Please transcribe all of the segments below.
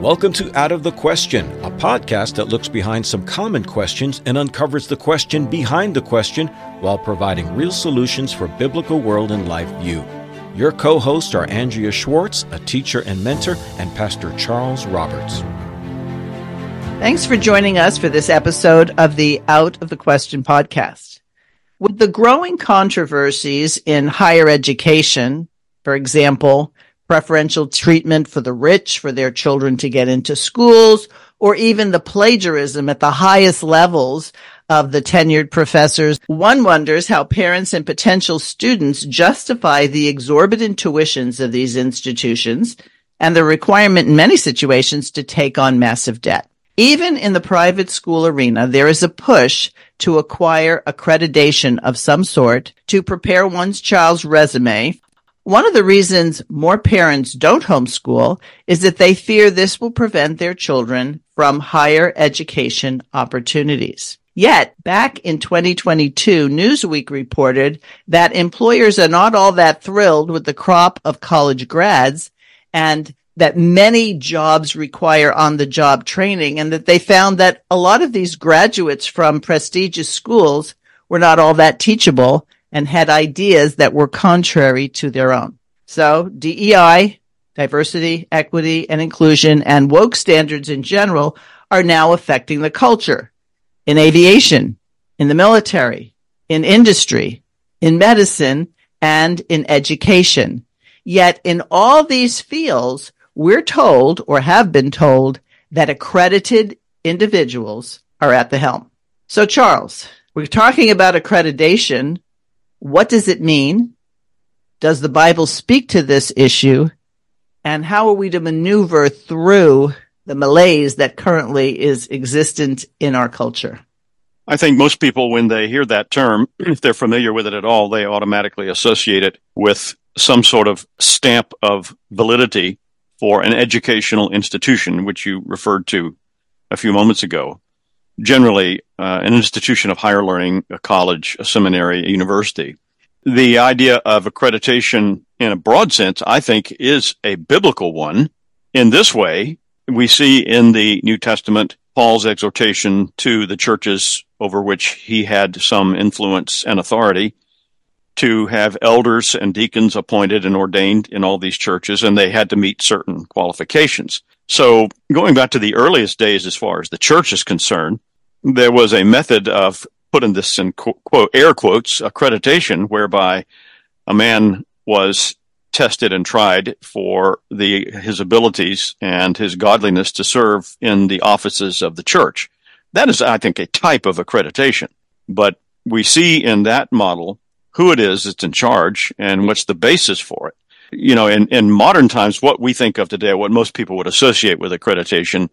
Welcome to Out of the Question, a podcast that looks behind some common questions and uncovers the question behind the question while providing real solutions for biblical world and life view. Your co hosts are Andrea Schwartz, a teacher and mentor, and Pastor Charles Roberts. Thanks for joining us for this episode of the Out of the Question podcast. With the growing controversies in higher education, for example, preferential treatment for the rich for their children to get into schools, or even the plagiarism at the highest levels of the tenured professors. One wonders how parents and potential students justify the exorbitant tuitions of these institutions and the requirement in many situations to take on massive debt. Even in the private school arena, there is a push to acquire accreditation of some sort to prepare one's child's resume one of the reasons more parents don't homeschool is that they fear this will prevent their children from higher education opportunities. Yet, back in 2022, Newsweek reported that employers are not all that thrilled with the crop of college grads and that many jobs require on the job training and that they found that a lot of these graduates from prestigious schools were not all that teachable and had ideas that were contrary to their own. So DEI, diversity, equity, and inclusion and woke standards in general are now affecting the culture in aviation, in the military, in industry, in medicine, and in education. Yet in all these fields, we're told or have been told that accredited individuals are at the helm. So Charles, we're talking about accreditation what does it mean? Does the Bible speak to this issue? And how are we to maneuver through the malaise that currently is existent in our culture? I think most people, when they hear that term, if they're familiar with it at all, they automatically associate it with some sort of stamp of validity for an educational institution, which you referred to a few moments ago generally uh, an institution of higher learning, a college, a seminary, a university. The idea of accreditation in a broad sense, I think, is a biblical one. In this way, we see in the New Testament Paul's exhortation to the churches over which he had some influence and authority to have elders and deacons appointed and ordained in all these churches, and they had to meet certain qualifications. So, going back to the earliest days as far as the church is concerned, there was a method of putting this in quote air quotes accreditation whereby a man was tested and tried for the his abilities and his godliness to serve in the offices of the church. That is, I think, a type of accreditation. But we see in that model who it is that's in charge and what's the basis for it. You know, in, in modern times, what we think of today, what most people would associate with accreditation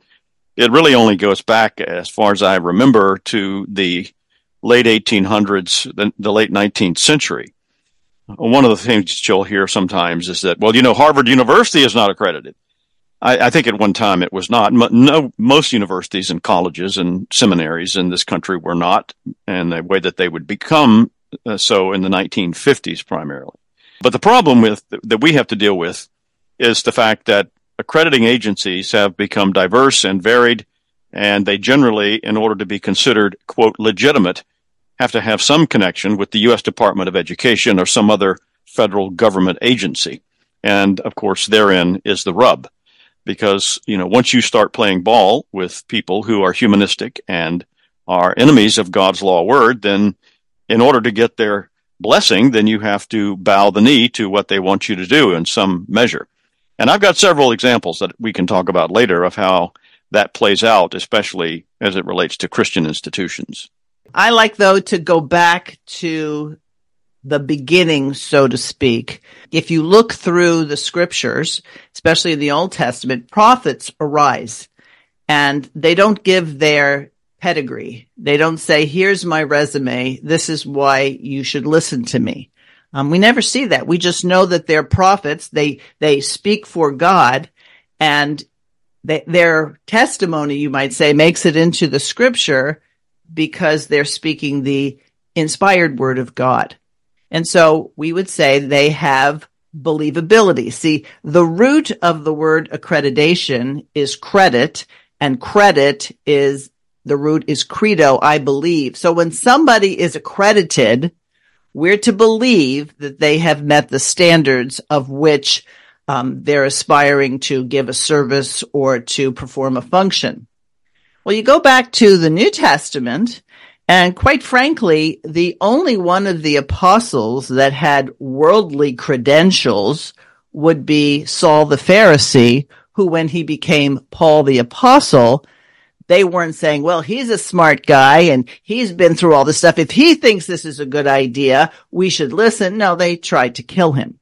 it really only goes back, as far as I remember, to the late 1800s, the, the late 19th century. One of the things you'll hear sometimes is that, well, you know, Harvard University is not accredited. I, I, think at one time it was not. No, most universities and colleges and seminaries in this country were not, and the way that they would become uh, so in the 1950s primarily. But the problem with that we have to deal with is the fact that accrediting agencies have become diverse and varied, and they generally, in order to be considered, quote, legitimate, have to have some connection with the U.S. Department of Education or some other federal government agency. And of course, therein is the rub. Because, you know, once you start playing ball with people who are humanistic and are enemies of God's law word, then in order to get their blessing, then you have to bow the knee to what they want you to do in some measure. And I've got several examples that we can talk about later of how that plays out, especially as it relates to Christian institutions. I like, though, to go back to the beginning, so to speak. If you look through the scriptures, especially in the Old Testament, prophets arise and they don't give their pedigree. They don't say, here's my resume. This is why you should listen to me. Um, we never see that. We just know that they're prophets. They they speak for God, and they, their testimony, you might say, makes it into the Scripture because they're speaking the inspired word of God. And so we would say they have believability. See, the root of the word accreditation is credit and credit is the root is credo, I believe. So when somebody is accredited, we're to believe that they have met the standards of which um, they're aspiring to give a service or to perform a function. Well, you go back to the New Testament, and quite frankly, the only one of the apostles that had worldly credentials would be Saul the Pharisee, who when he became Paul the apostle, they weren't saying, well, he's a smart guy and he's been through all this stuff. If he thinks this is a good idea, we should listen. No, they tried to kill him.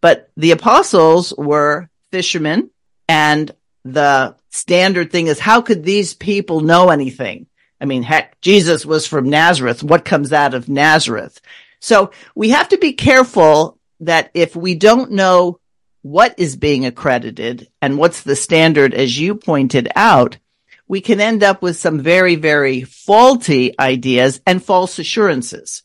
But the apostles were fishermen and the standard thing is how could these people know anything? I mean, heck, Jesus was from Nazareth. What comes out of Nazareth? So we have to be careful that if we don't know what is being accredited and what's the standard, as you pointed out, we can end up with some very, very faulty ideas and false assurances.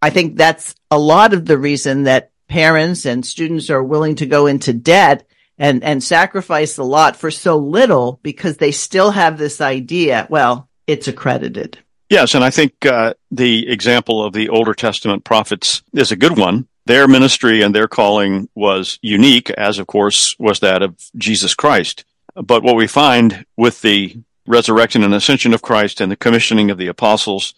I think that's a lot of the reason that parents and students are willing to go into debt and, and sacrifice a lot for so little because they still have this idea, well, it's accredited. Yes, and I think uh, the example of the Older Testament prophets is a good one. Their ministry and their calling was unique, as of course was that of Jesus Christ. But what we find with the resurrection and ascension of Christ and the commissioning of the apostles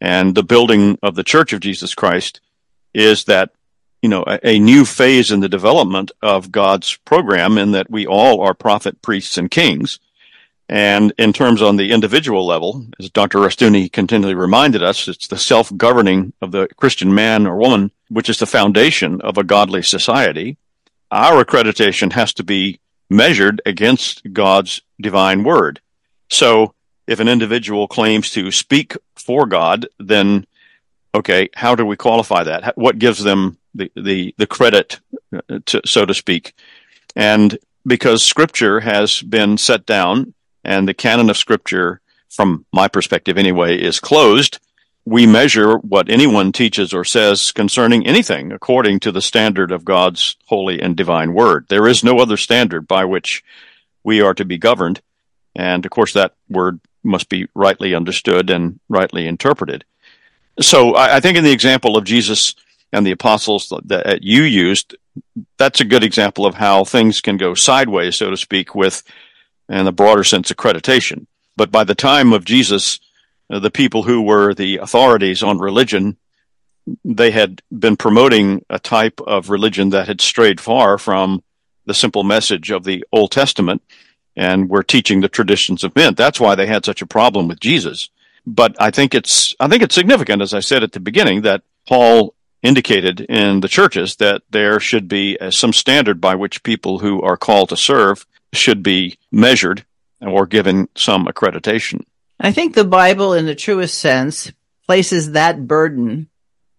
and the building of the church of Jesus Christ is that, you know, a, a new phase in the development of God's program in that we all are prophet, priests, and kings. And in terms on the individual level, as Dr. Rushdoony continually reminded us, it's the self-governing of the Christian man or woman, which is the foundation of a godly society. Our accreditation has to be measured against God's divine word. So if an individual claims to speak for God, then okay, how do we qualify that? What gives them the the, the credit, uh, to, so to speak? And because Scripture has been set down, and the canon of Scripture, from my perspective anyway, is closed. We measure what anyone teaches or says concerning anything according to the standard of God's holy and divine word. There is no other standard by which we are to be governed. And of course, that word must be rightly understood and rightly interpreted. So I, I think in the example of Jesus and the apostles that you used, that's a good example of how things can go sideways, so to speak, with, in the broader sense, accreditation. But by the time of Jesus, the people who were the authorities on religion, they had been promoting a type of religion that had strayed far from the simple message of the Old Testament and were teaching the traditions of men. That's why they had such a problem with Jesus. But I think it's I think it's significant, as I said at the beginning, that Paul indicated in the churches that there should be uh, some standard by which people who are called to serve should be measured or given some accreditation. I think the Bible, in the truest sense, places that burden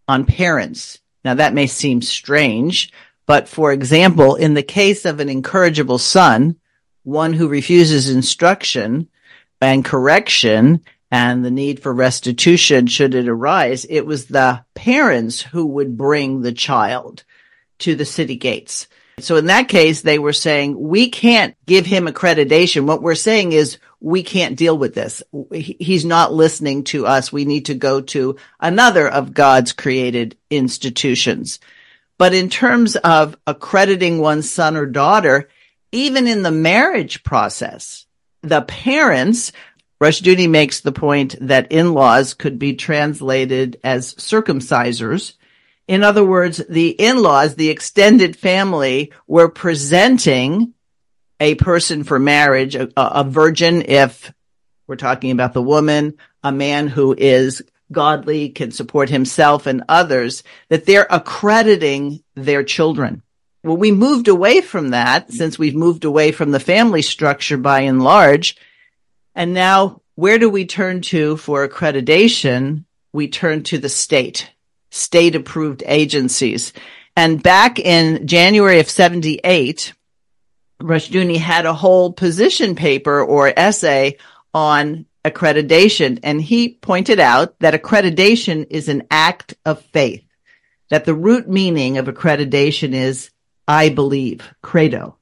on parents. Now, that may seem strange, but for example, in the case of an incorrigible son, one who refuses instruction and correction and the need for restitution should it arise, it was the parents who would bring the child to the city gates. So in that case, they were saying, we can't give him accreditation. What we're saying is we can't deal with this. He's not listening to us. We need to go to another of God's created institutions. But in terms of accrediting one's son or daughter, even in the marriage process, the parents, Rushdoony makes the point that in-laws could be translated as circumcisers. In other words, the in-laws, the extended family were presenting a person for marriage, a, a virgin if we're talking about the woman, a man who is godly, can support himself and others, that they're accrediting their children. Well, we moved away from that since we've moved away from the family structure by and large. And now where do we turn to for accreditation? We turn to the state, state approved agencies. And back in January of 78, Rushdoony had a whole position paper or essay on accreditation. And he pointed out that accreditation is an act of faith. that the root meaning of accreditation is I believe, credo.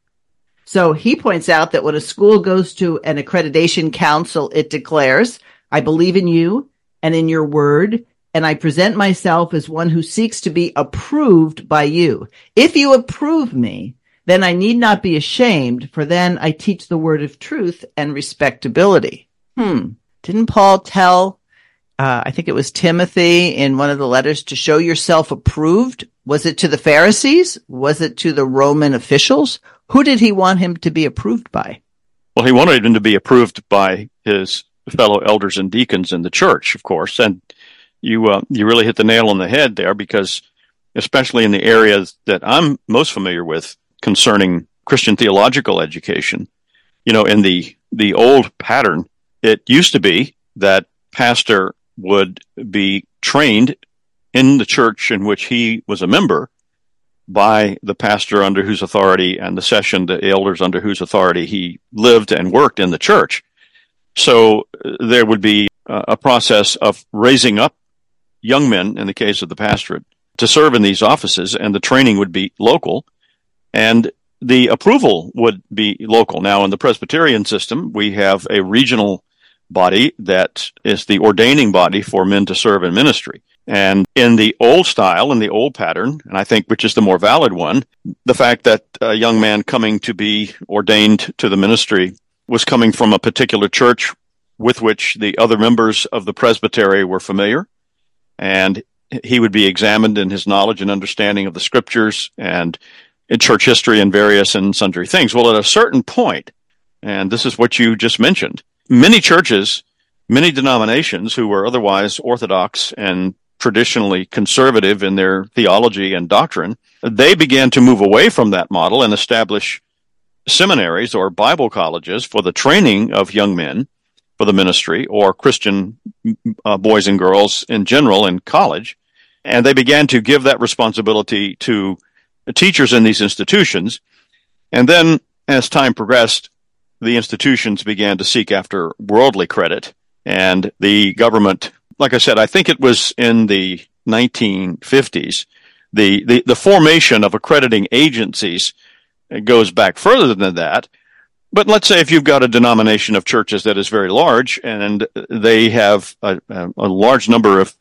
So he points out that when a school goes to an accreditation council, it declares, I believe in you and in your word, and I present myself as one who seeks to be approved by you. If you approve me, then I need not be ashamed, for then I teach the word of truth and respectability. Hmm. Didn't Paul tell, uh, I think it was Timothy in one of the letters to show yourself approved? Was it to the Pharisees? Was it to the Roman officials? Who did he want him to be approved by? Well, he wanted him to be approved by his fellow elders and deacons in the church, of course. And you, uh, you really hit the nail on the head there because especially in the areas that I'm most familiar with concerning Christian theological education, you know, in the, the old pattern, it used to be that pastor would be trained in the church in which he was a member by the pastor under whose authority and the session, the elders under whose authority he lived and worked in the church. So uh, there would be uh, a process of raising up young men, in the case of the pastorate, to serve in these offices, and the training would be local, and the approval would be local. Now, in the Presbyterian system, we have a regional body that is the ordaining body for men to serve in ministry. And in the old style, in the old pattern, and I think which is the more valid one, the fact that a young man coming to be ordained to the ministry was coming from a particular church with which the other members of the presbytery were familiar. And he would be examined in his knowledge and understanding of the scriptures and in church history and various and sundry things. Well, at a certain point, and this is what you just mentioned, many churches, many denominations who were otherwise orthodox and traditionally conservative in their theology and doctrine, they began to move away from that model and establish seminaries or Bible colleges for the training of young men for the ministry or Christian uh, boys and girls in general in college. And they began to give that responsibility to teachers in these institutions. And then as time progressed, the institutions began to seek after worldly credit and the government like I said, I think it was in the 1950s. The, the, the formation of accrediting agencies goes back further than that. But let's say if you've got a denomination of churches that is very large and they have a, a large number of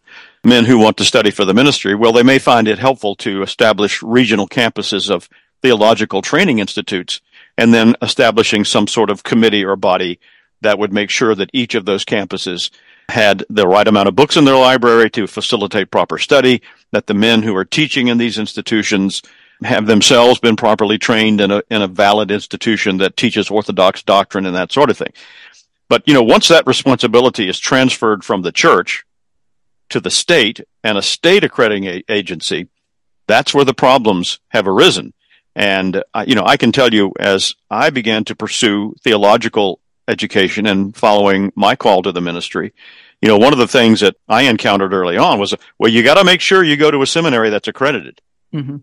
men who want to study for the ministry, well, they may find it helpful to establish regional campuses of theological training institutes and then establishing some sort of committee or body that would make sure that each of those campuses had the right amount of books in their library to facilitate proper study, that the men who are teaching in these institutions have themselves been properly trained in a, in a valid institution that teaches orthodox doctrine and that sort of thing. But, you know, once that responsibility is transferred from the church to the state and a state accrediting agency, that's where the problems have arisen. And, uh, you know, I can tell you as I began to pursue theological education and following my call to the ministry, you know, one of the things that I encountered early on was, well, you got to make sure you go to a seminary that's accredited. Mm-hmm.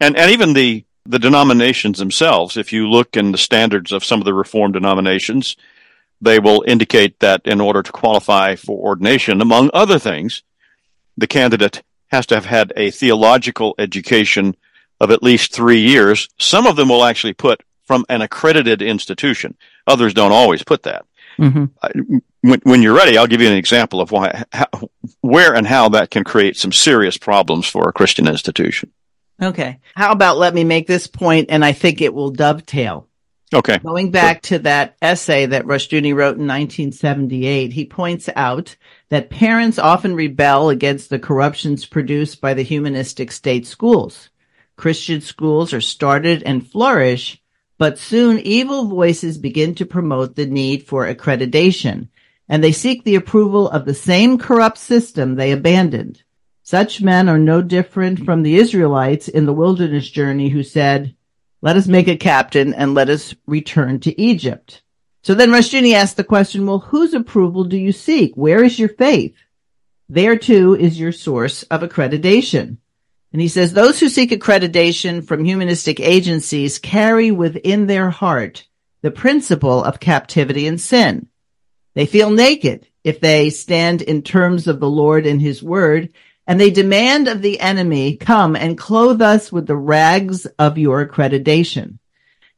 And, and even the, the denominations themselves, if you look in the standards of some of the reformed denominations, they will indicate that in order to qualify for ordination, among other things, the candidate has to have had a theological education of at least three years. Some of them will actually put from an accredited institution. Others don't always put that. Mm-hmm. When, when, you're ready, I'll give you an example of why, how, where and how that can create some serious problems for a Christian institution. Okay. How about let me make this point and I think it will dovetail. Okay. Going back sure. to that essay that Rushdoony wrote in 1978, he points out that parents often rebel against the corruptions produced by the humanistic state schools. Christian schools are started and flourish but soon evil voices begin to promote the need for accreditation, and they seek the approval of the same corrupt system they abandoned. Such men are no different from the Israelites in the wilderness journey who said, let us make a captain and let us return to Egypt. So then Rushdoony asked the question, well, whose approval do you seek? Where is your faith? There too is your source of accreditation. And he says, those who seek accreditation from humanistic agencies carry within their heart the principle of captivity and sin. They feel naked if they stand in terms of the Lord and his word and they demand of the enemy, come and clothe us with the rags of your accreditation.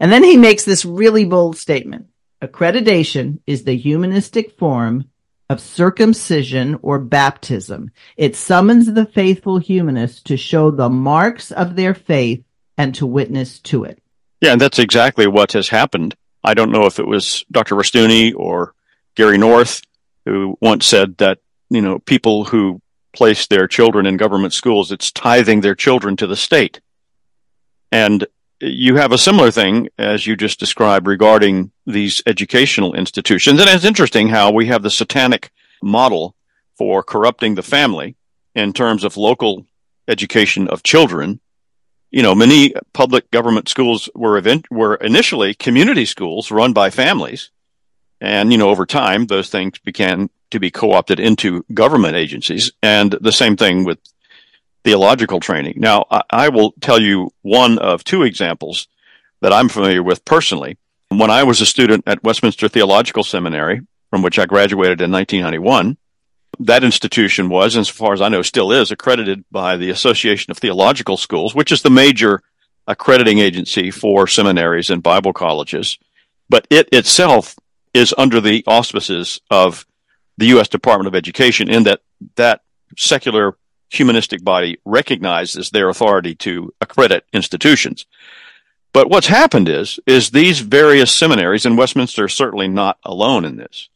And then he makes this really bold statement. Accreditation is the humanistic form of circumcision or baptism. It summons the faithful humanists to show the marks of their faith and to witness to it. Yeah, and that's exactly what has happened. I don't know if it was Dr. Rushdoony or Gary North who once said that, you know, people who place their children in government schools, it's tithing their children to the state. And you have a similar thing as you just described regarding these educational institutions. And it's interesting how we have the satanic model for corrupting the family in terms of local education of children. You know, many public government schools were event- were initially community schools run by families. And, you know, over time, those things began to be co-opted into government agencies. And the same thing with theological training. Now, I, I will tell you one of two examples that I'm familiar with personally. When I was a student at Westminster Theological Seminary, from which I graduated in 1991, that institution was, and as far as I know, still is accredited by the Association of Theological Schools, which is the major accrediting agency for seminaries and Bible colleges. But it itself is under the auspices of the U.S. Department of Education in that that secular humanistic body recognizes their authority to accredit institutions. But what's happened is, is these various seminaries, and Westminster is certainly not alone in this.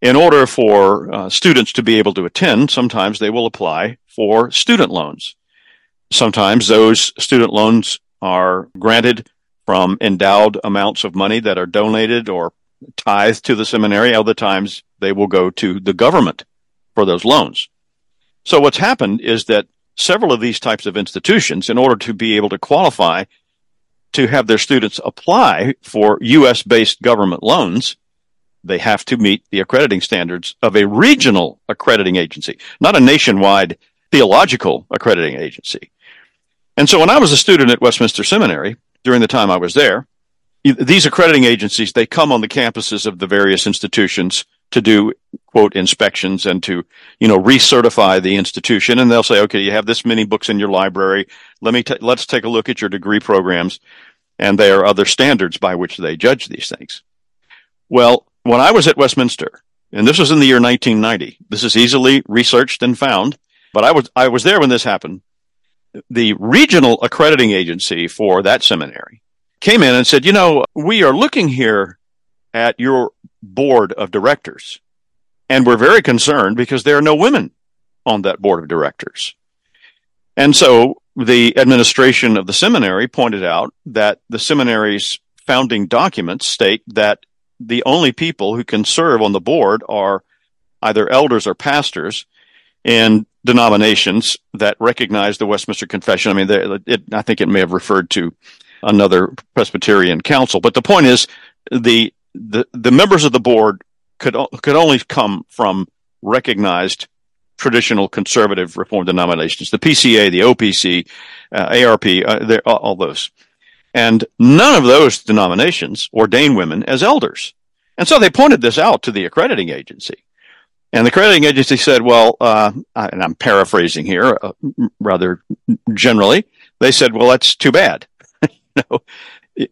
In order for uh, students to be able to attend, sometimes they will apply for student loans. Sometimes those student loans are granted from endowed amounts of money that are donated or tithed to the seminary. Other times they will go to the government for those loans. So what's happened is that several of these types of institutions, in order to be able to qualify to have their students apply for U.S. based government loans, they have to meet the accrediting standards of a regional accrediting agency, not a nationwide theological accrediting agency. And so when I was a student at Westminster Seminary, during the time I was there, these accrediting agencies, they come on the campuses of the various institutions to do quote inspections and to you know recertify the institution. And they'll say okay you have this many books in your library. Let me t- let's take a look at your degree programs. And there are other standards by which they judge these things. Well when i was at westminster and this was in the year 1990 this is easily researched and found but i was i was there when this happened. The regional accrediting agency for that seminary came in and said you know we are looking here at your board of directors. And we're very concerned because there are no women on that board of directors. And so the administration of the seminary pointed out that the seminary's founding documents state that the only people who can serve on the board are either elders or pastors in denominations that recognize the Westminster Confession. I mean, it, I think it may have referred to another Presbyterian council, but the point is the the the members of the board could could only come from recognized traditional conservative reform denominations, the PCA, the OPC, uh, ARP, uh, all, all those. And none of those denominations ordain women as elders. And so they pointed this out to the accrediting agency. And the accrediting agency said, well, uh, and I'm paraphrasing here uh, rather generally, they said, well, that's too bad. know,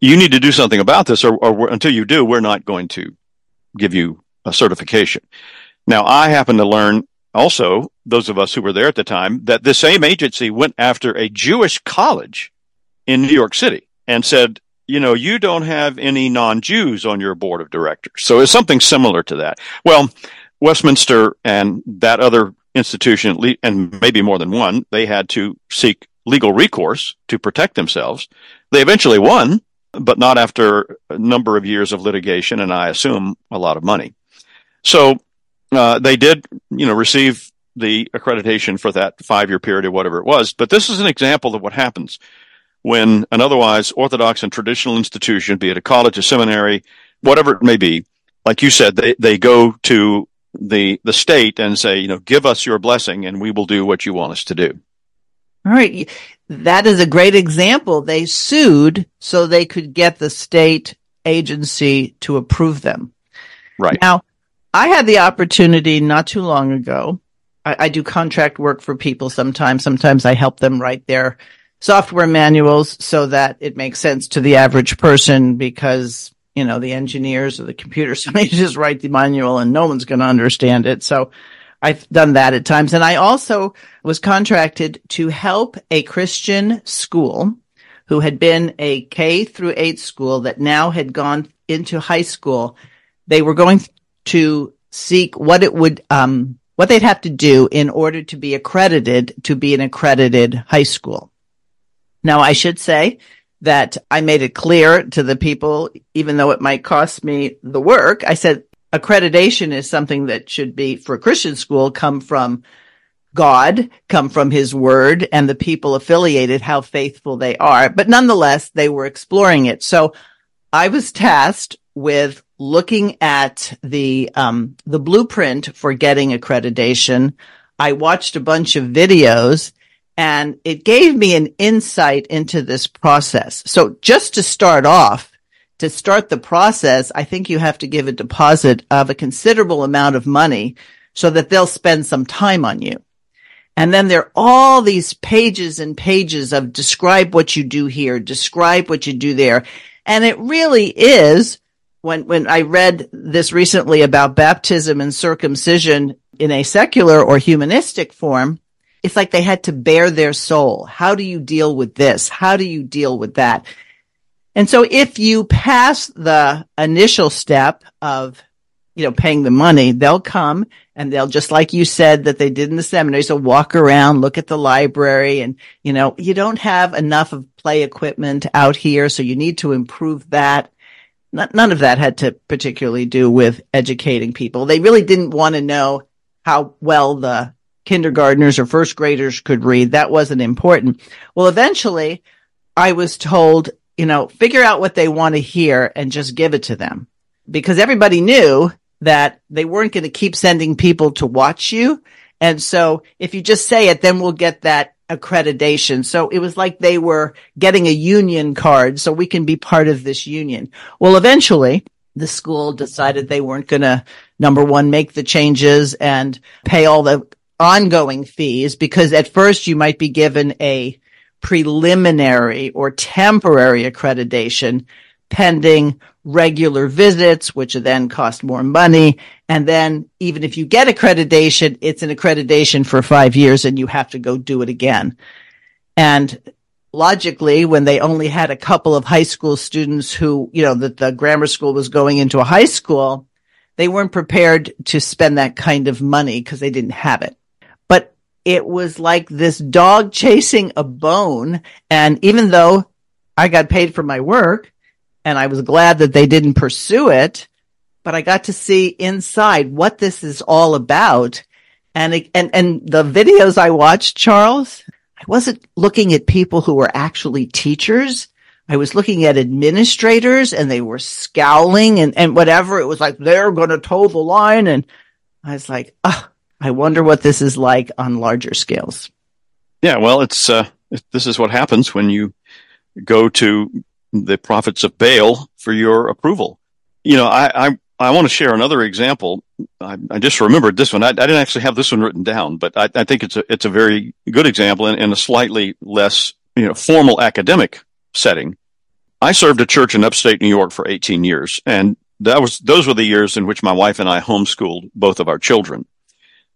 you need to do something about this, or, or until you do, we're not going to give you a certification. Now, I happen to learn also, those of us who were there at the time, that the same agency went after a Jewish college in New York City and said, you know, you don't have any non-Jews on your board of directors. So it's something similar to that. Well, Westminster and that other institution, and maybe more than one, they had to seek legal recourse to protect themselves. They eventually won, but not after a number of years of litigation and I assume a lot of money. So uh, they did, you know, receive the accreditation for that five year period or whatever it was. But this is an example of what happens when an otherwise orthodox and traditional institution, be it a college, a seminary, whatever it may be, like you said, they, they go to the the state and say, you know, give us your blessing and we will do what you want us to do. All right. That is a great example. They sued so they could get the state agency to approve them. Right. Now, I had the opportunity not too long ago. I, I do contract work for people sometimes. Sometimes I help them write their software manuals so that it makes sense to the average person because you know the engineers or the computer somebody just write the manual and no one's going to understand it so i've done that at times. And i also was contracted to help a christian school who had been a k through 8 school that now had gone into high school. They were going to seek what it would um, what they'd have to do in order to be accredited to be an accredited high school. Now, I should say that I made it clear to the people, even though it might cost me the work, I said accreditation is something that should be for a Christian school come from God, come from his word and the people affiliated, how faithful they are. But nonetheless, they were exploring it. So I was tasked with looking at the, um, the blueprint for getting accreditation. I watched a bunch of videos and it gave me an insight into this process. So just to start off, to start the process, I think you have to give a deposit of a considerable amount of money so that they'll spend some time on you. And then there are all these pages and pages of describe what you do here, describe what you do there. And it really is when, when I read this recently about baptism and circumcision in a secular or humanistic form, it's like they had to bare their soul. How do you deal with this? How do you deal with that? And so if you pass the initial step of, you know, paying the money, they'll come and they'll just like you said that they did in the seminary. So walk around, look at the library and, you know, you don't have enough of play equipment out here. So you need to improve that. None of that had to particularly do with educating people. They really didn't want to know how well the kindergartners or first graders could read. That wasn't important. Well, eventually I was told, you know, figure out what they want to hear and just give it to them because everybody knew that they weren't going to keep sending people to watch you. And so if you just say it, then we'll get that accreditation. So it was like they were getting a union card so we can be part of this union. Well, eventually the school decided they weren't going to number one, make the changes and pay all the ongoing fees because at first you might be given a preliminary or temporary accreditation pending regular visits, which then cost more money. And then even if you get accreditation, it's an accreditation for five years and you have to go do it again. And logically, when they only had a couple of high school students who, you know, that the grammar school was going into a high school, they weren't prepared to spend that kind of money because they didn't have it it was like this dog chasing a bone. And even though I got paid for my work and I was glad that they didn't pursue it, but I got to see inside what this is all about. And, it, and, and the videos I watched, Charles, I wasn't looking at people who were actually teachers. I was looking at administrators and they were scowling and, and whatever. It was like, they're going to toe the line. And I was like, oh, I wonder what this is like on larger scales. Yeah, well, it's uh, this is what happens when you go to the prophets of Baal for your approval. You know, I I, I want to share another example. I, I just remembered this one. I, I, didn't actually have this one written down, but I, I think it's a it's a very good example in, a slightly less you know formal academic setting. I served a church in upstate New York for 18 years, and that was those were the years in which my wife and I homeschooled both of our children.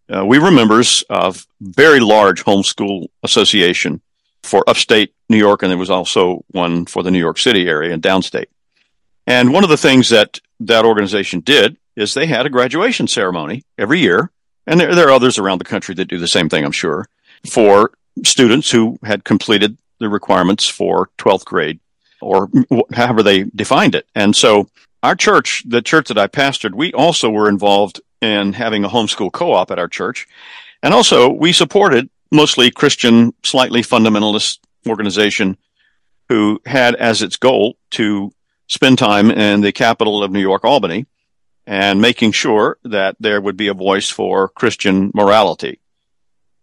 Uh, we were members of very large homeschool association for upstate New York, and there was also one for the New York City area and downstate. And one of the things that that organization did is they had a graduation ceremony every year, and there, there are others around the country that do the same thing, I'm sure, for students who had completed the requirements for 12th grade or however they defined it. And so our church, the church that I pastored, we also were involved in having a homeschool co-op at our church. And also we supported mostly Christian, slightly fundamentalist organization who had as its goal to spend time in the capital of New York, Albany, and making sure that there would be a voice for Christian morality.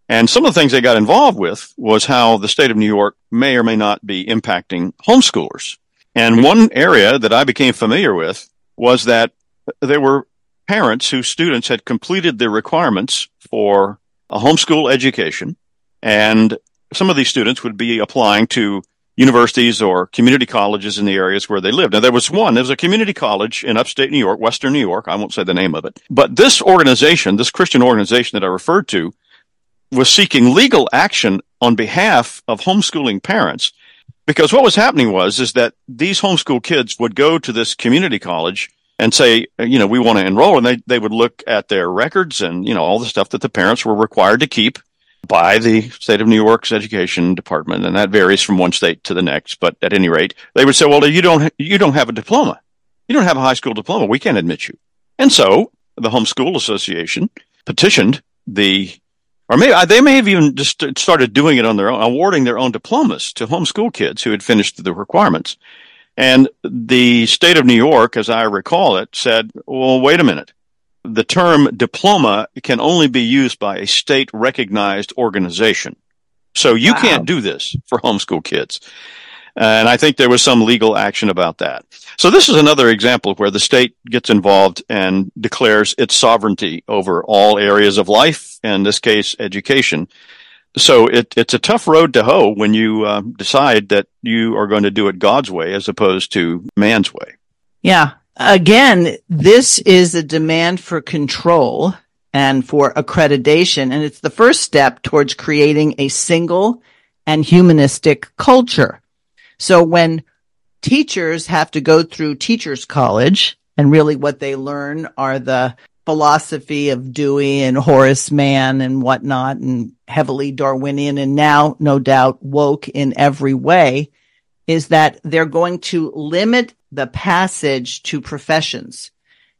And some of the things they got involved with was how the state of New York may or may not be impacting homeschoolers. And one area that I became familiar with was that there were parents whose students had completed their requirements for a homeschool education, and some of these students would be applying to universities or community colleges in the areas where they lived. Now, there was one, there was a community college in upstate New York, Western New York. I won't say the name of it. But this organization, this Christian organization that I referred to, was seeking legal action on behalf of homeschooling parents. Because what was happening was, is that these homeschool kids would go to this community college and say, you know, we want to enroll. And they, they would look at their records and, you know, all the stuff that the parents were required to keep by the state of New York's education department. And that varies from one state to the next. But at any rate, they would say, well, you don't, you don't have a diploma. You don't have a high school diploma. We can't admit you. And so the Homeschool Association petitioned the, or maybe uh, they may have even just started doing it on their own, awarding their own diplomas to homeschool kids who had finished the requirements. And the state of New York, as I recall it, said, well, wait a minute. The term diploma can only be used by a state recognized organization. So you wow. can't do this for homeschool kids. And I think there was some legal action about that. So this is another example where the state gets involved and declares its sovereignty over all areas of life, in this case, education so it, it's a tough road to hoe when you uh, decide that you are going to do it God's way as opposed to man's way. Yeah. Again, this is a demand for control and for accreditation. And it's the first step towards creating a single and humanistic culture. So when teachers have to go through teachers college and really what they learn are the philosophy of Dewey and Horace Mann and whatnot and heavily Darwinian and now no doubt woke in every way is that they're going to limit the passage to professions.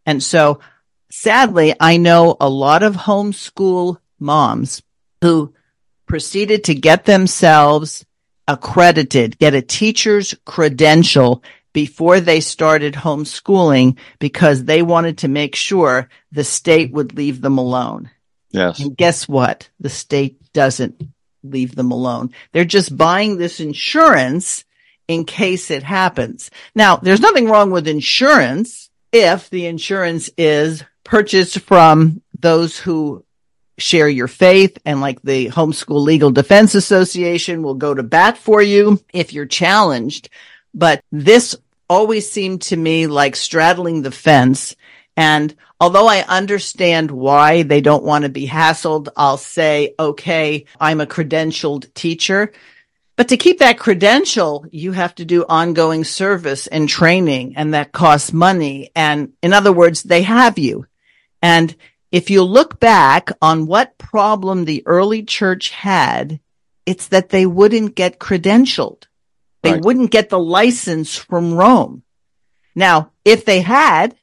And so sadly, I know a lot of homeschool moms who proceeded to get themselves accredited, get a teacher's credential before they started homeschooling because they wanted to make sure the state would leave them alone. Yes. And guess what? The state doesn't leave them alone. They're just buying this insurance in case it happens. Now, there's nothing wrong with insurance if the insurance is purchased from those who share your faith and like the homeschool legal defense association will go to bat for you if you're challenged. But this always seemed to me like straddling the fence. And although I understand why they don't want to be hassled, I'll say, okay, I'm a credentialed teacher. But to keep that credential, you have to do ongoing service and training and that costs money. And in other words, they have you. And if you look back on what problem the early church had, it's that they wouldn't get credentialed. They right. wouldn't get the license from Rome. Now, if they had,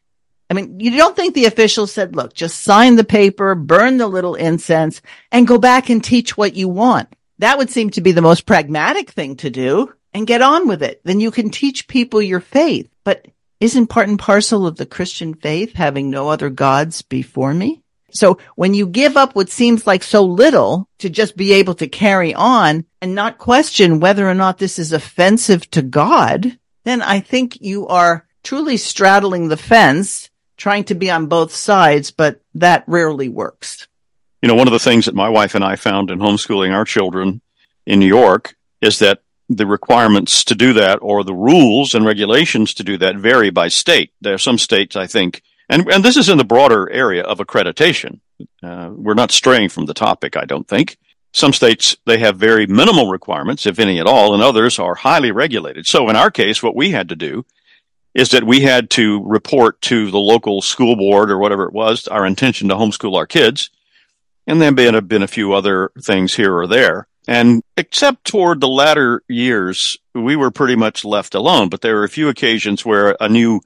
I mean, you don't think the officials said, look, just sign the paper, burn the little incense and go back and teach what you want. That would seem to be the most pragmatic thing to do and get on with it. Then you can teach people your faith. But isn't part and parcel of the Christian faith having no other gods before me? So when you give up what seems like so little to just be able to carry on and not question whether or not this is offensive to God, then I think you are truly straddling the fence, trying to be on both sides, but that rarely works. You know, one of the things that my wife and I found in homeschooling our children in New York is that the requirements to do that or the rules and regulations to do that vary by state. There are some states, I think, and, and this is in the broader area of accreditation. Uh, we're not straying from the topic, I don't think. Some states, they have very minimal requirements, if any at all, and others are highly regulated. So in our case, what we had to do is that we had to report to the local school board or whatever it was, our intention to homeschool our kids. And then been, been a few other things here or there. And except toward the latter years, we were pretty much left alone. But there were a few occasions where a new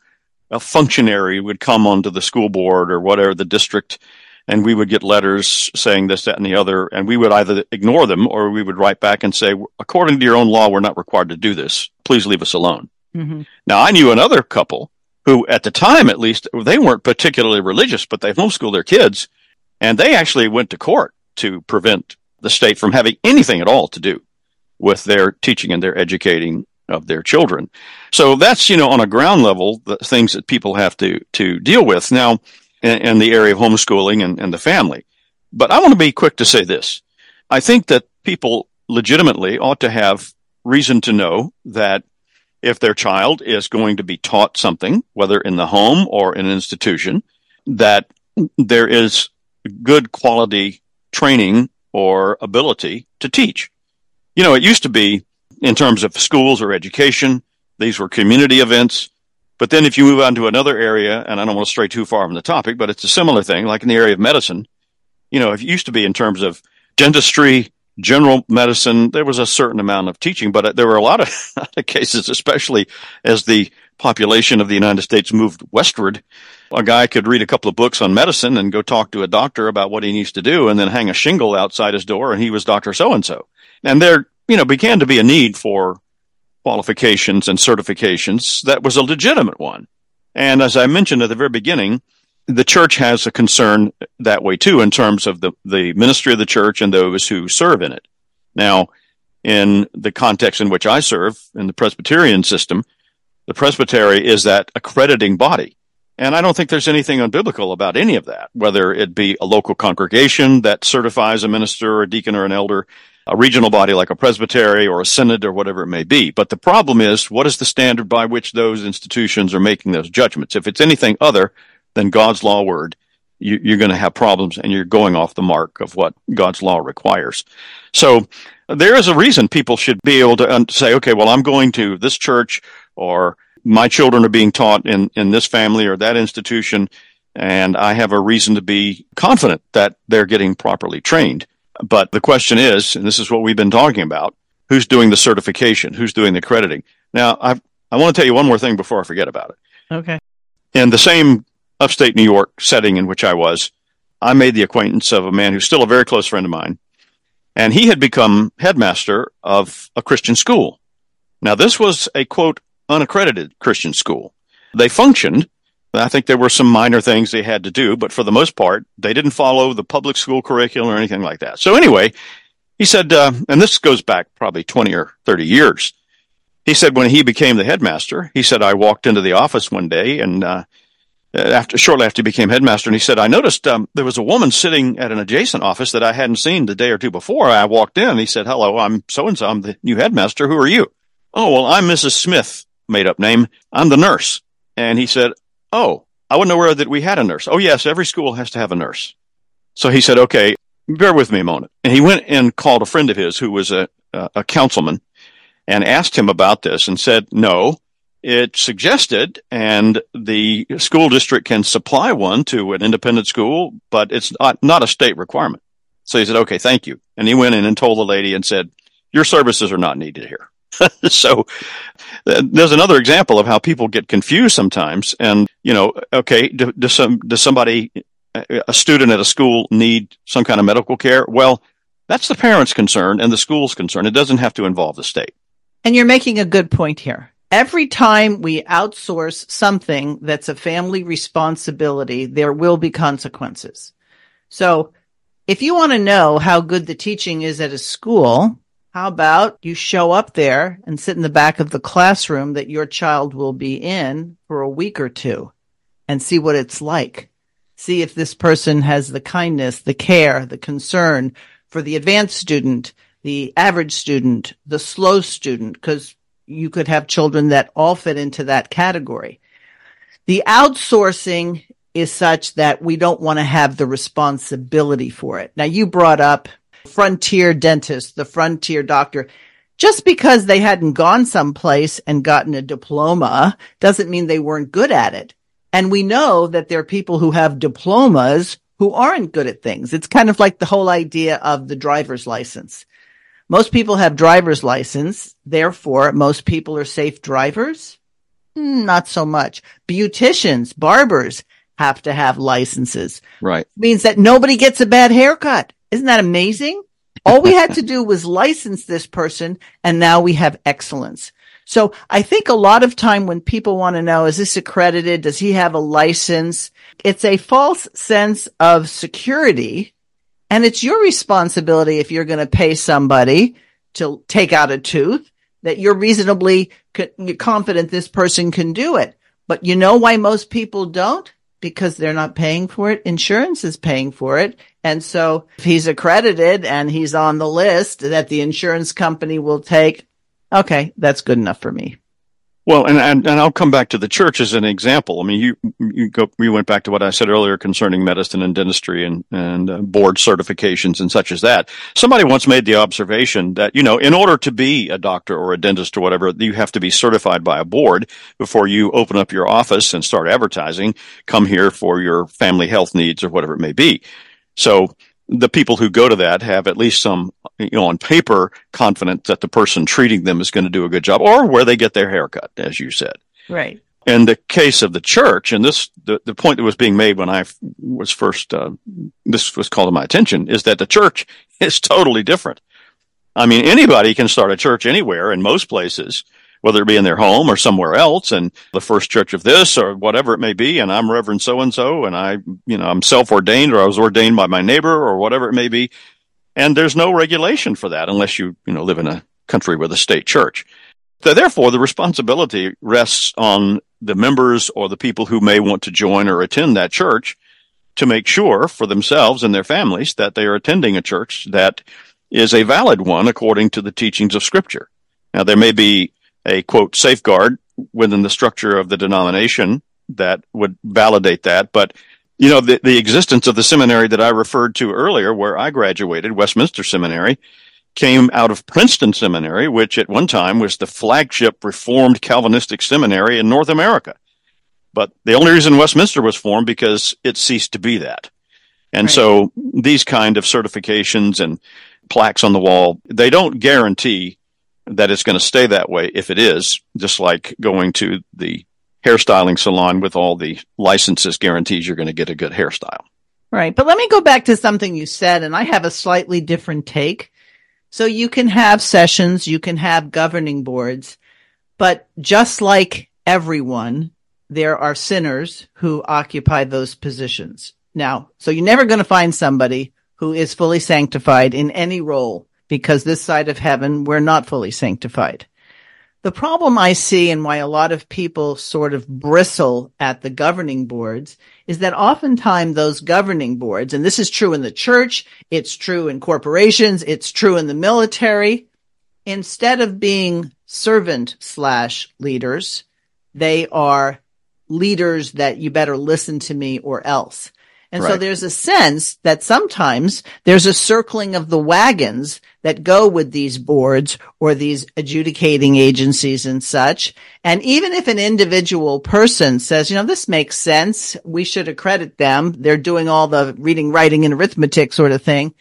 a functionary would come onto the school board or whatever the district and we would get letters saying this, that, and the other, and we would either ignore them or we would write back and say, according to your own law, we're not required to do this. Please leave us alone. Mm-hmm. Now, I knew another couple who, at the time at least, they weren't particularly religious, but they homeschooled their kids, and they actually went to court to prevent the state from having anything at all to do with their teaching and their educating of their children. So that's, you know, on a ground level, the things that people have to, to deal with. Now, in, in the area of homeschooling and, and the family. But I want to be quick to say this. I think that people legitimately ought to have reason to know that if their child is going to be taught something, whether in the home or in an institution, that there is good quality training or ability to teach. You know, it used to be in terms of schools or education, these were community events. But then if you move on to another area, and I don't want to stray too far from the topic, but it's a similar thing, like in the area of medicine, you know, it used to be in terms of dentistry, general medicine, there was a certain amount of teaching, but uh, there were a lot of, cases, especially as the population of the United States moved westward. A guy could read a couple of books on medicine and go talk to a doctor about what he needs to do and then hang a shingle outside his door and he was Dr. So and so. And there, you know, began to be a need for qualifications and certifications that was a legitimate one. And as I mentioned at the very beginning, the church has a concern that way too in terms of the, the ministry of the church and those who serve in it. Now, in the context in which I serve in the Presbyterian system, the presbytery is that accrediting body. And I don't think there's anything unbiblical about any of that, whether it be a local congregation that certifies a minister or a deacon or an elder, a regional body like a presbytery or a synod or whatever it may be. But the problem is, what is the standard by which those institutions are making those judgments? If it's anything other than God's law word, you, are going to have problems and you're going off the mark of what God's law requires. So there is a reason people should be able to say, okay, well, I'm going to this church or my children are being taught in, in this family or that institution. And I have a reason to be confident that they're getting properly trained. But the question is, and this is what we've been talking about, who's doing the certification? Who's doing the crediting? Now, I I want to tell you one more thing before I forget about it. Okay. In the same upstate New York setting in which I was, I made the acquaintance of a man who's still a very close friend of mine. And he had become headmaster of a Christian school. Now, this was a quote, unaccredited Christian school. They functioned. I think there were some minor things they had to do, but for the most part, they didn't follow the public school curriculum or anything like that. So anyway, he said, uh, and this goes back probably 20 or 30 years. He said when he became the headmaster, he said, I walked into the office one day and, uh, after shortly after he became headmaster, and he said, "I noticed um, there was a woman sitting at an adjacent office that I hadn't seen the day or two before. I walked in. He said, "Hello, I'm so and so. I'm the new headmaster. Who are you?" "Oh, well, I'm Mrs. Smith, made up name. I'm the nurse." And he said, "Oh, I wasn't aware that we had a nurse. Oh, yes, every school has to have a nurse." So he said, "Okay, bear with me a moment." And he went and called a friend of his who was a a councilman and asked him about this and said, "No." it suggested, and the school district can supply one to an independent school, but it's not, not a state requirement. So he said, okay, thank you. And he went in and told the lady and said, your services are not needed here. so uh, there's another example of how people get confused sometimes. And, you know, okay, does, some, does somebody, a student at a school need some kind of medical care? Well, that's the parent's concern and the school's concern. It doesn't have to involve the state. And you're making a good point here every time we outsource something that's a family responsibility, there will be consequences. So if you want to know how good the teaching is at a school, how about you show up there and sit in the back of the classroom that your child will be in for a week or two and see what it's like. See if this person has the kindness, the care, the concern for the advanced student, the average student, the slow student, because you could have children that all fit into that category. The outsourcing is such that we don't want to have the responsibility for it. Now you brought up frontier dentist, the frontier doctor. Just because they hadn't gone someplace and gotten a diploma doesn't mean they weren't good at it. And we know that there are people who have diplomas who aren't good at things. It's kind of like the whole idea of the driver's license. Most people have driver's license. Therefore, most people are safe drivers. Hmm, not so much. Beauticians, barbers have to have licenses. Right. means that nobody gets a bad haircut. Isn't that amazing? All we had to do was license this person and now we have excellence. So I think a lot of time when people want to know, is this accredited? Does he have a license? It's a false sense of security and it's your responsibility if you're going to pay somebody to take out a tooth that you're reasonably co- confident this person can do it. But you know why most people don't? Because they're not paying for it. Insurance is paying for it. And so if he's accredited and he's on the list that the insurance company will take, okay, that's good enough for me. Well, and, and, and I'll come back to the church as an example. I mean, you you go you went back to what I said earlier concerning medicine and dentistry and and uh, board certifications and such as that. Somebody once made the observation that you know, in order to be a doctor or a dentist or whatever, you have to be certified by a board before you open up your office and start advertising. Come here for your family health needs or whatever it may be. So the people who go to that have at least some, you know, on paper confidence that the person treating them is going to do a good job or where they get their haircut, as you said. Right. In the case of the church, and this, the, the point that was being made when I was first, uh, this was called to my attention is that the church is totally different. I mean, anybody can start a church anywhere in most places whether it be in their home or somewhere else and the first church of this or whatever it may be. And I'm Reverend so and so and I, you know, I'm self ordained or I was ordained by my neighbor or whatever it may be. And there's no regulation for that unless you, you know, live in a country with a state church. So therefore, the responsibility rests on the members or the people who may want to join or attend that church to make sure for themselves and their families that they are attending a church that is a valid one according to the teachings of scripture. Now, there may be a quote safeguard within the structure of the denomination that would validate that. But you know, the, the existence of the seminary that I referred to earlier, where I graduated, Westminster Seminary, came out of Princeton Seminary, which at one time was the flagship Reformed Calvinistic seminary in North America. But the only reason Westminster was formed because it ceased to be that. And right. so these kind of certifications and plaques on the wall, they don't guarantee that it's going to stay that way if it is, just like going to the hairstyling salon with all the licenses guarantees you're going to get a good hairstyle. Right. But let me go back to something you said, and I have a slightly different take. So you can have sessions, you can have governing boards, but just like everyone, there are sinners who occupy those positions. Now, so you're never going to find somebody who is fully sanctified in any role because this side of heaven, we're not fully sanctified. The problem I see and why a lot of people sort of bristle at the governing boards is that oftentimes those governing boards, and this is true in the church, it's true in corporations, it's true in the military, instead of being servant slash leaders, they are leaders that you better listen to me or else. And right. so there's a sense that sometimes there's a circling of the wagons that go with these boards or these adjudicating agencies and such. And even if an individual person says, you know, this makes sense, we should accredit them. They're doing all the reading, writing and arithmetic sort of thing.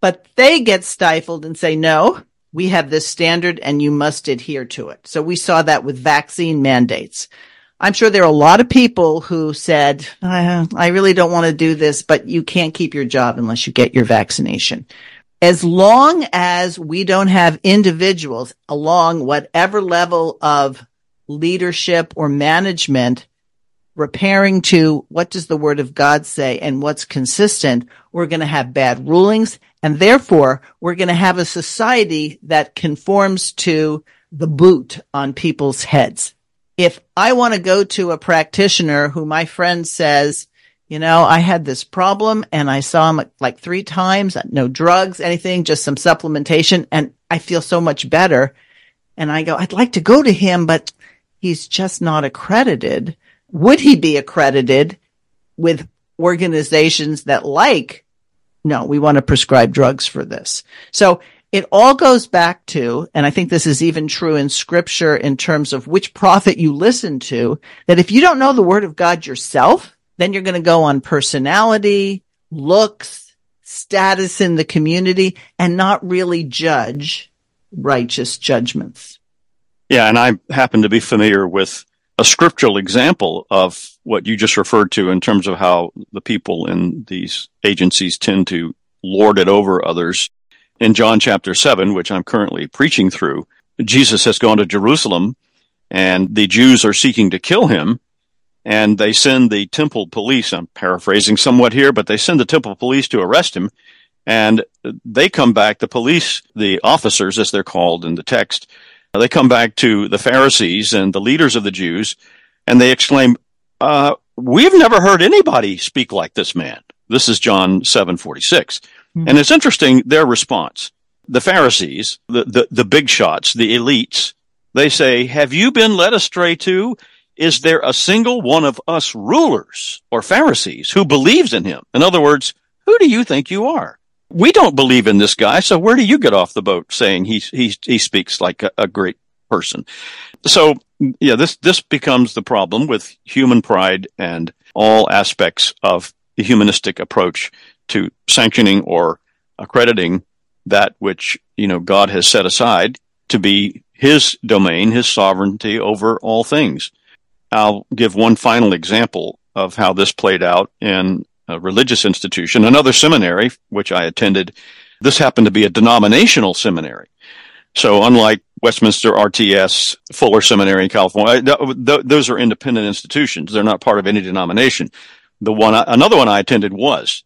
But they get stifled and say, no, we have this standard and you must adhere to it. So we saw that with vaccine mandates. I'm sure there are a lot of people who said, I, uh, I really don't want to do this, but you can't keep your job unless you get your vaccination. As long as we don't have individuals along whatever level of leadership or management repairing to what does the word of God say and what's consistent, we're going to have bad rulings. And therefore, we're going to have a society that conforms to the boot on people's heads if I want to go to a practitioner who my friend says, you know, I had this problem and I saw him like three times, no drugs, anything, just some supplementation. And I feel so much better. And I go, I'd like to go to him, but he's just not accredited. Would he be accredited with organizations that like, no, we want to prescribe drugs for this. So it all goes back to, and I think this is even true in scripture in terms of which prophet you listen to, that if you don't know the word of God yourself, then you're going to go on personality, looks, status in the community, and not really judge righteous judgments. Yeah, and I happen to be familiar with a scriptural example of what you just referred to in terms of how the people in these agencies tend to lord it over others in John chapter 7, which I'm currently preaching through, Jesus has gone to Jerusalem and the Jews are seeking to kill him. And they send the temple police, I'm paraphrasing somewhat here, but they send the temple police to arrest him. And they come back, the police, the officers, as they're called in the text, they come back to the Pharisees and the leaders of the Jews, and they exclaim, uh, we've never heard anybody speak like this man. This is John 746. Mm-hmm. And it's interesting, their response. The Pharisees, the, the, the big shots, the elites, they say, have you been led astray too? Is there a single one of us rulers or Pharisees who believes in him? In other words, who do you think you are? We don't believe in this guy, so where do you get off the boat saying he he he speaks like a, a great person? So yeah, this this becomes the problem with human pride and all aspects of the humanistic approach to sanctioning or accrediting that which you know God has set aside to be His domain, His sovereignty over all things. I'll give one final example of how this played out in a religious institution, another seminary which I attended. This happened to be a denominational seminary. So unlike Westminster RTS, Fuller Seminary in California, th- th- those are independent institutions. They're not part of any denomination. The one, another one I attended was,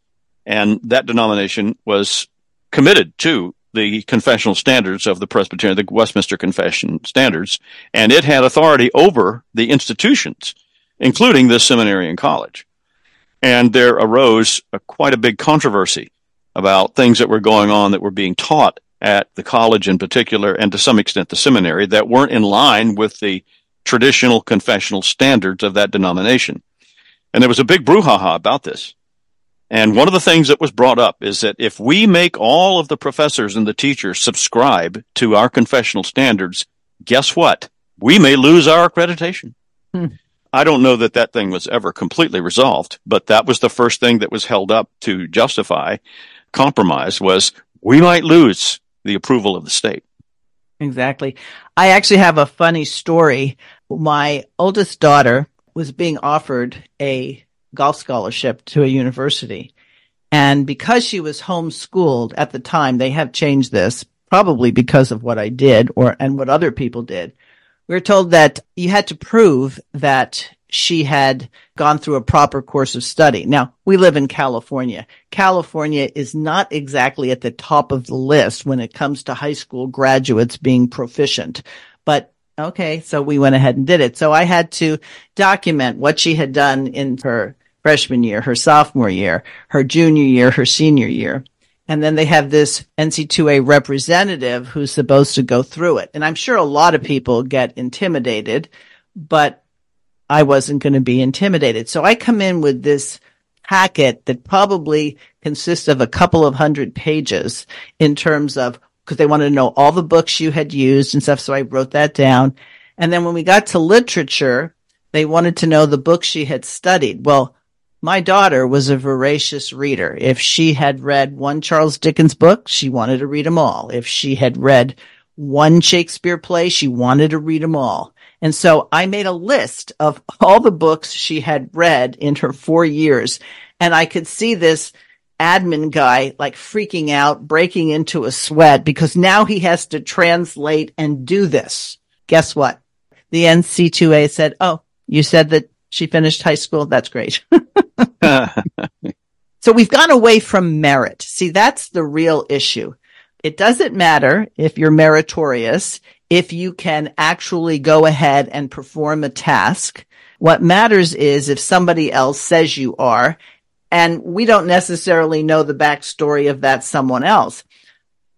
and that denomination was committed to the confessional standards of the Presbyterian, the Westminster Confession standards, and it had authority over the institutions, including this seminary and college. And there arose a, quite a big controversy about things that were going on that were being taught at the college in particular, and to some extent the seminary, that weren't in line with the traditional confessional standards of that denomination. And there was a big brouhaha about this. And one of the things that was brought up is that if we make all of the professors and the teachers subscribe to our confessional standards, guess what? We may lose our accreditation. Hmm. I don't know that that thing was ever completely resolved, but that was the first thing that was held up to justify compromise was we might lose the approval of the state. Exactly. I actually have a funny story. My oldest daughter was being offered a golf scholarship to a university. And because she was homeschooled at the time, they have changed this probably because of what I did or, and what other people did. We were told that you had to prove that she had gone through a proper course of study. Now, we live in California. California is not exactly at the top of the list when it comes to high school graduates being proficient. But okay, so we went ahead and did it. So I had to document what she had done in her freshman year, her sophomore year, her junior year, her senior year. And then they have this NCAA representative who's supposed to go through it. And I'm sure a lot of people get intimidated, but I wasn't going to be intimidated. So I come in with this packet that probably consists of a couple of hundred pages in terms of because they wanted to know all the books you had used and stuff. So I wrote that down. And then when we got to literature, they wanted to know the books she had studied. Well, my daughter was a voracious reader. If she had read one Charles Dickens book, she wanted to read them all. If she had read one Shakespeare play, she wanted to read them all. And so I made a list of all the books she had read in her four years. And I could see this admin guy like freaking out, breaking into a sweat because now he has to translate and do this. Guess what? The NCAA said, Oh, you said that she finished high school. That's great. so we've gone away from merit. See, that's the real issue. It doesn't matter if you're meritorious if you can actually go ahead and perform a task. What matters is if somebody else says you are, and we don't necessarily know the backstory of that someone else.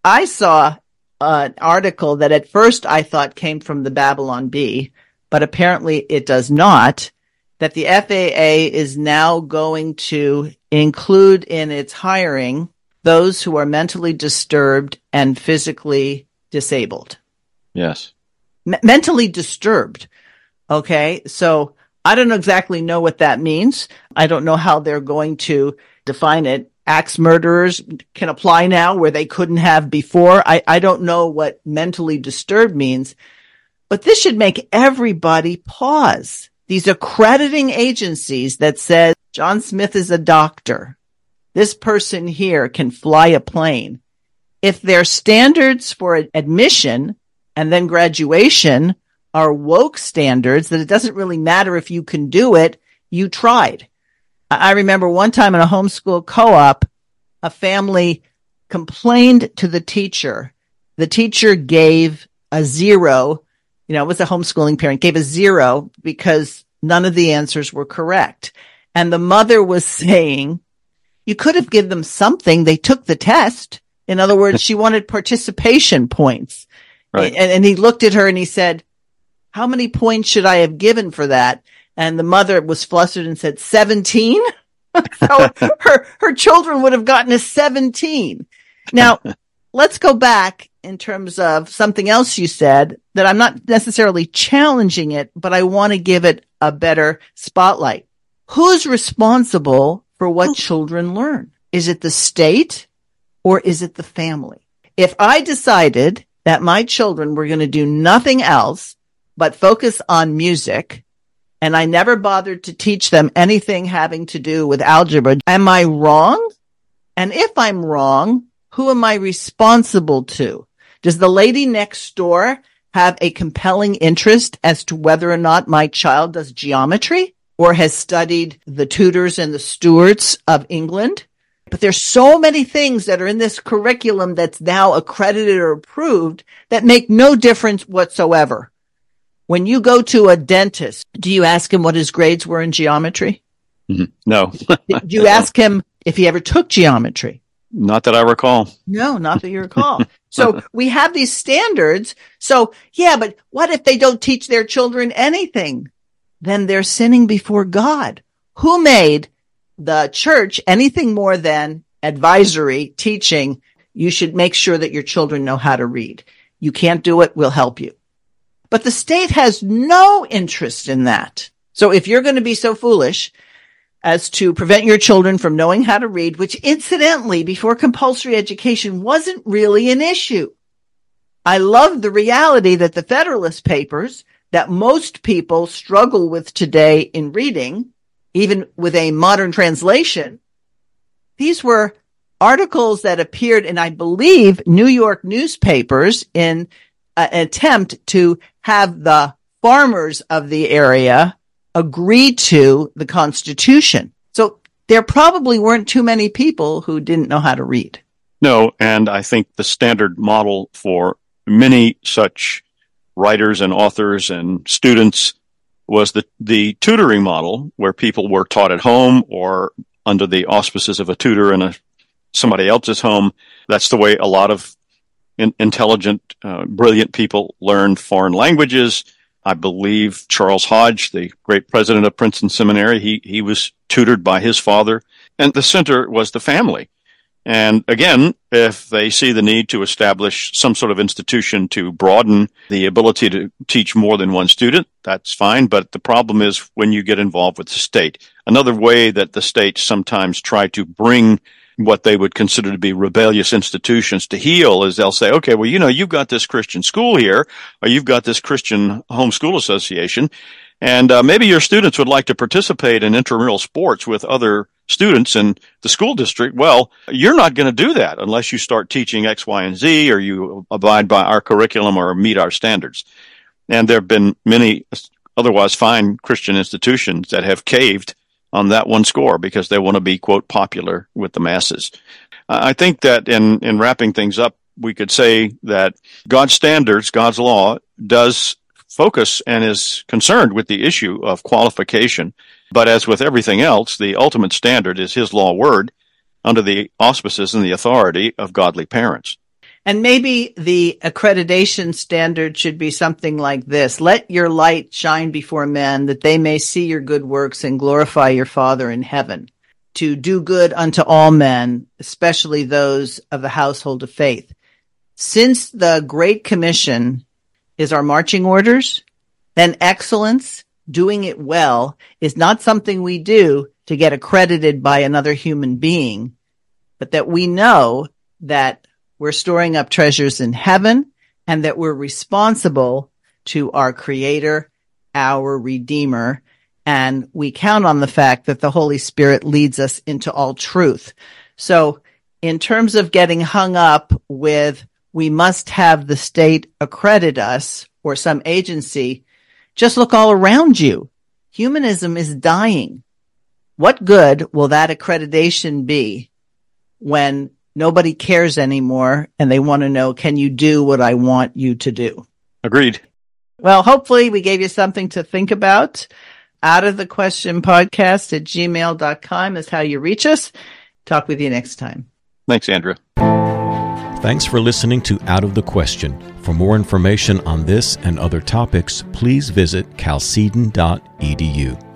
I saw an article that at first I thought came from the Babylon Bee, but apparently it does not, that the FAA is now going to include in its hiring those who are mentally disturbed and physically disabled. Yes. M- mentally disturbed. Okay. So I don't exactly know what that means. I don't know how they're going to define it. Axe murderers can apply now where they couldn't have before. I, I don't know what mentally disturbed means, but this should make everybody pause. These accrediting agencies that says John Smith is a doctor. This person here can fly a plane. If their standards for admission and then graduation are woke standards that it doesn't really matter if you can do it. You tried. I remember one time in a homeschool co-op, a family complained to the teacher. The teacher gave a zero, you know, it was a homeschooling parent, gave a zero because none of the answers were correct. And the mother was saying, you could have given them something. They took the test. In other words, she wanted participation points. Right. And, and he looked at her and he said, how many points should I have given for that? And the mother was flustered and said, 17. so her, her children would have gotten a 17. Now let's go back in terms of something else you said that I'm not necessarily challenging it, but I want to give it a better spotlight. Who's responsible for what oh. children learn? Is it the state or is it the family? If I decided that my children were going to do nothing else but focus on music and I never bothered to teach them anything having to do with algebra, am I wrong? And if I'm wrong, who am I responsible to? Does the lady next door have a compelling interest as to whether or not my child does geometry or has studied the Tudors and the Stuarts of England? But there's so many things that are in this curriculum that's now accredited or approved that make no difference whatsoever. When you go to a dentist, do you ask him what his grades were in geometry? Mm-hmm. No. do you ask him if he ever took geometry? Not that I recall. No, not that you recall. so we have these standards. So yeah, but what if they don't teach their children anything? Then they're sinning before God. Who made the church anything more than advisory teaching? You should make sure that your children know how to read. You can't do it. We'll help you. But the state has no interest in that. So if you're going to be so foolish as to prevent your children from knowing how to read, which incidentally, before compulsory education wasn't really an issue. I love the reality that the Federalist Papers that most people struggle with today in reading, even with a modern translation, these were articles that appeared in, I believe, New York newspapers in an attempt to have the farmers of the area agree to the Constitution. So there probably weren't too many people who didn't know how to read. No, and I think the standard model for many such writers and authors and students was the, the tutoring model where people were taught at home or under the auspices of a tutor in a, somebody else's home. That's the way a lot of in, intelligent, uh, brilliant people learn foreign languages. I believe Charles Hodge, the great president of Princeton Seminary, he, he was tutored by his father. And the center was the family. And again, if they see the need to establish some sort of institution to broaden the ability to teach more than one student, that's fine. But the problem is when you get involved with the state. Another way that the states sometimes try to bring what they would consider to be rebellious institutions to heal is they'll say, okay, well, you know, you've got this Christian school here, or you've got this Christian homeschool association, and uh, maybe your students would like to participate in intramural sports with other students in the school district. Well, you're not going to do that unless you start teaching X, Y, and Z, or you abide by our curriculum or meet our standards. And there have been many otherwise fine Christian institutions that have caved on that one score because they want to be, quote, popular with the masses. I think that in, in wrapping things up, we could say that God's standards, God's law does focus and is concerned with the issue of qualification. But as with everything else, the ultimate standard is his law word under the auspices and the authority of godly parents. And maybe the accreditation standard should be something like this. Let your light shine before men that they may see your good works and glorify your Father in heaven. To do good unto all men, especially those of the household of faith. Since the Great Commission is our marching orders, then excellence, doing it well, is not something we do to get accredited by another human being, but that we know that we're storing up treasures in heaven and that we're responsible to our creator, our redeemer. And we count on the fact that the Holy Spirit leads us into all truth. So in terms of getting hung up with we must have the state accredit us or some agency, just look all around you. Humanism is dying. What good will that accreditation be when nobody cares anymore and they want to know, can you do what I want you to do? Agreed. Well, hopefully we gave you something to think about. Out of the question podcast at gmail.com is how you reach us. Talk with you next time. Thanks, Andrea. Thanks for listening to Out of the Question. For more information on this and other topics, please visit chalcedon.edu.